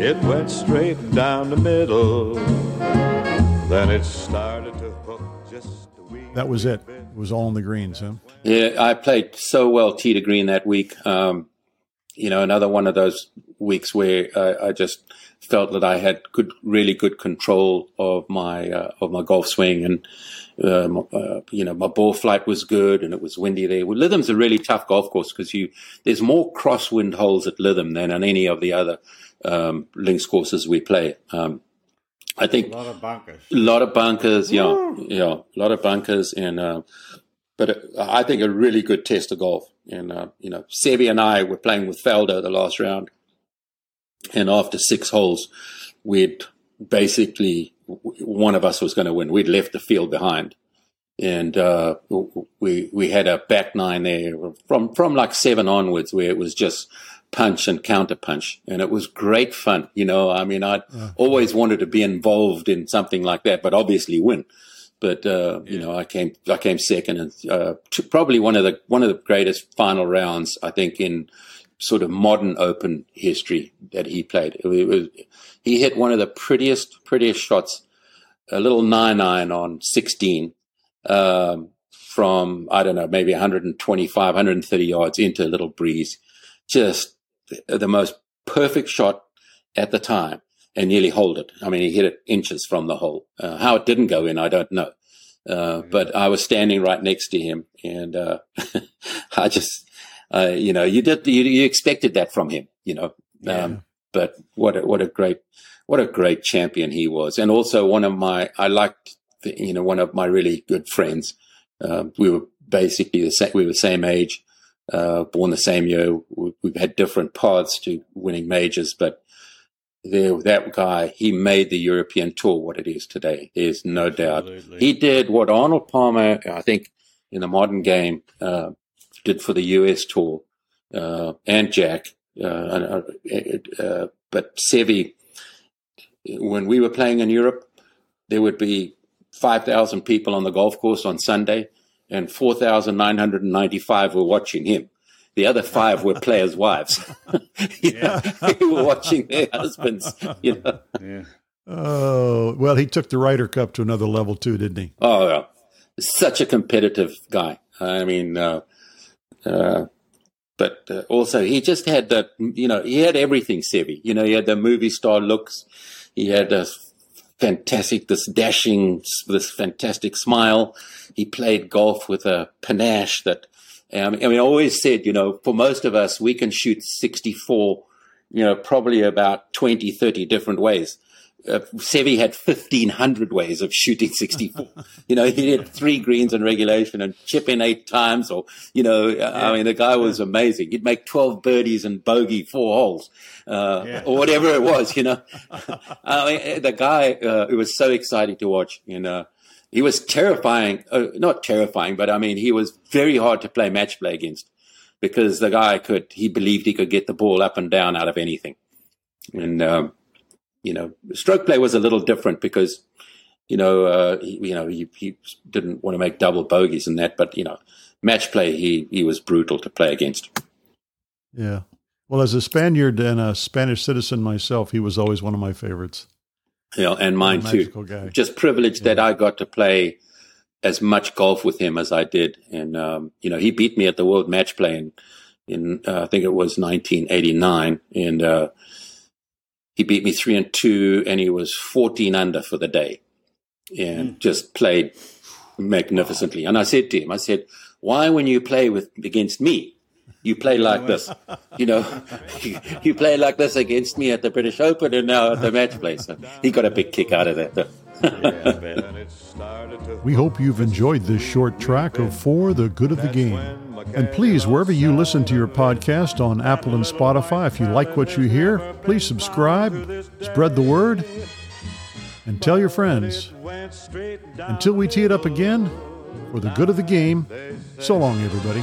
It went straight down the middle. Then it started to hook just a wee That was it. It was all in the greens, huh? Yeah, I played so well tee to green that week. Um, you know, another one of those weeks where I, I just felt that I had good, really good control of my uh, of my golf swing, and um, uh, you know, my ball flight was good, and it was windy there. Well, Lytham's a really tough golf course because you there's more crosswind holes at Lytham than on any of the other um, links courses we play. Um, I think A lot of bunkers. a lot of bunkers, yeah, yeah, a lot of bunkers, and uh, but uh, I think a really good test of golf. And uh, you know, Seve and I were playing with Faldo the last round, and after six holes, we'd basically one of us was going to win. We'd left the field behind, and uh, we we had a back nine there from from like seven onwards, where it was just punch and counter punch, and it was great fun. You know, I mean, I would always wanted to be involved in something like that, but obviously win. But uh, you know, I came I came second, and uh, probably one of the one of the greatest final rounds I think in sort of modern Open history that he played. It was, it was, he hit one of the prettiest prettiest shots, a little nine iron on sixteen. Um, from I don't know, maybe 125, 130 yards into a little breeze, just the most perfect shot at the time and nearly hold it. I mean, he hit it inches from the hole. Uh, how it didn't go in, I don't know. Uh, but I was standing right next to him, and uh, I just, uh, you know, you did, you, you expected that from him, you know. Um, but what a, what a great, what a great champion he was, and also one of my, I liked, the, you know, one of my really good friends. Um, we were basically the same, we were the same age, uh, born the same year. We've had different paths to winning majors, but there, that guy, he made the European tour what it is today. There's no doubt. Absolutely. He did what Arnold Palmer, I think, in the modern game, uh, did for the US tour, uh, and Jack, uh, uh, uh, but Seve, when we were playing in Europe, there would be 5,000 people on the golf course on Sunday and 4,995 were watching him. The other five were players' wives. you know, who were watching their husbands. You know. Yeah. Oh, well, he took the Ryder Cup to another level too, didn't he? Oh, yeah. such a competitive guy. I mean, uh, uh, but uh, also he just had that, you know, he had everything, Seve. You know, he had the movie star looks. He had a fantastic, this dashing, this fantastic smile. He played golf with a panache that, I mean, I mean, I always said, you know, for most of us, we can shoot 64, you know, probably about 20, 30 different ways. Uh, Seve had 1500 ways of shooting 64. you know, he did three greens in regulation and chip in eight times or, you know, I mean, the guy was amazing. He'd make 12 birdies and bogey four holes, uh, Yeah. or whatever it was, you know. I mean, the guy, uh, it was so exciting to watch, you know. He was terrifying, uh, not terrifying, but I mean, he was very hard to play match play against because the guy could, he believed he could get the ball up and down out of anything. And, um, you know, stroke play was a little different because, you know, uh, he, you know, he, he didn't want to make double bogeys and that, but you know, match play, he, he was brutal to play against. Yeah. Well, as a Spaniard and a Spanish citizen myself, he was always one of my favorites. You know, and mine too. Guy. Just privileged that I got to play as much golf with him as I did. And, um, you know, he beat me at the World Match Play in, in uh, I think it was 1989. And, uh, he beat me three and two, and he was 14 under for the day and just played magnificently. And I said to him, I said, why when you play with against me, you play like this? You know, you, you play like this against me at the British Open and now at the match play. So he got a big kick out of that. Yeah, I bet. Then it started to We hope you've enjoyed this short track of For the Good of the Game. And please, wherever you listen to your podcast on Apple and Spotify, if you like what you hear, please subscribe, spread the word, and tell your friends. went straight down Until we tee it up again, for the good of the game, so long, everybody.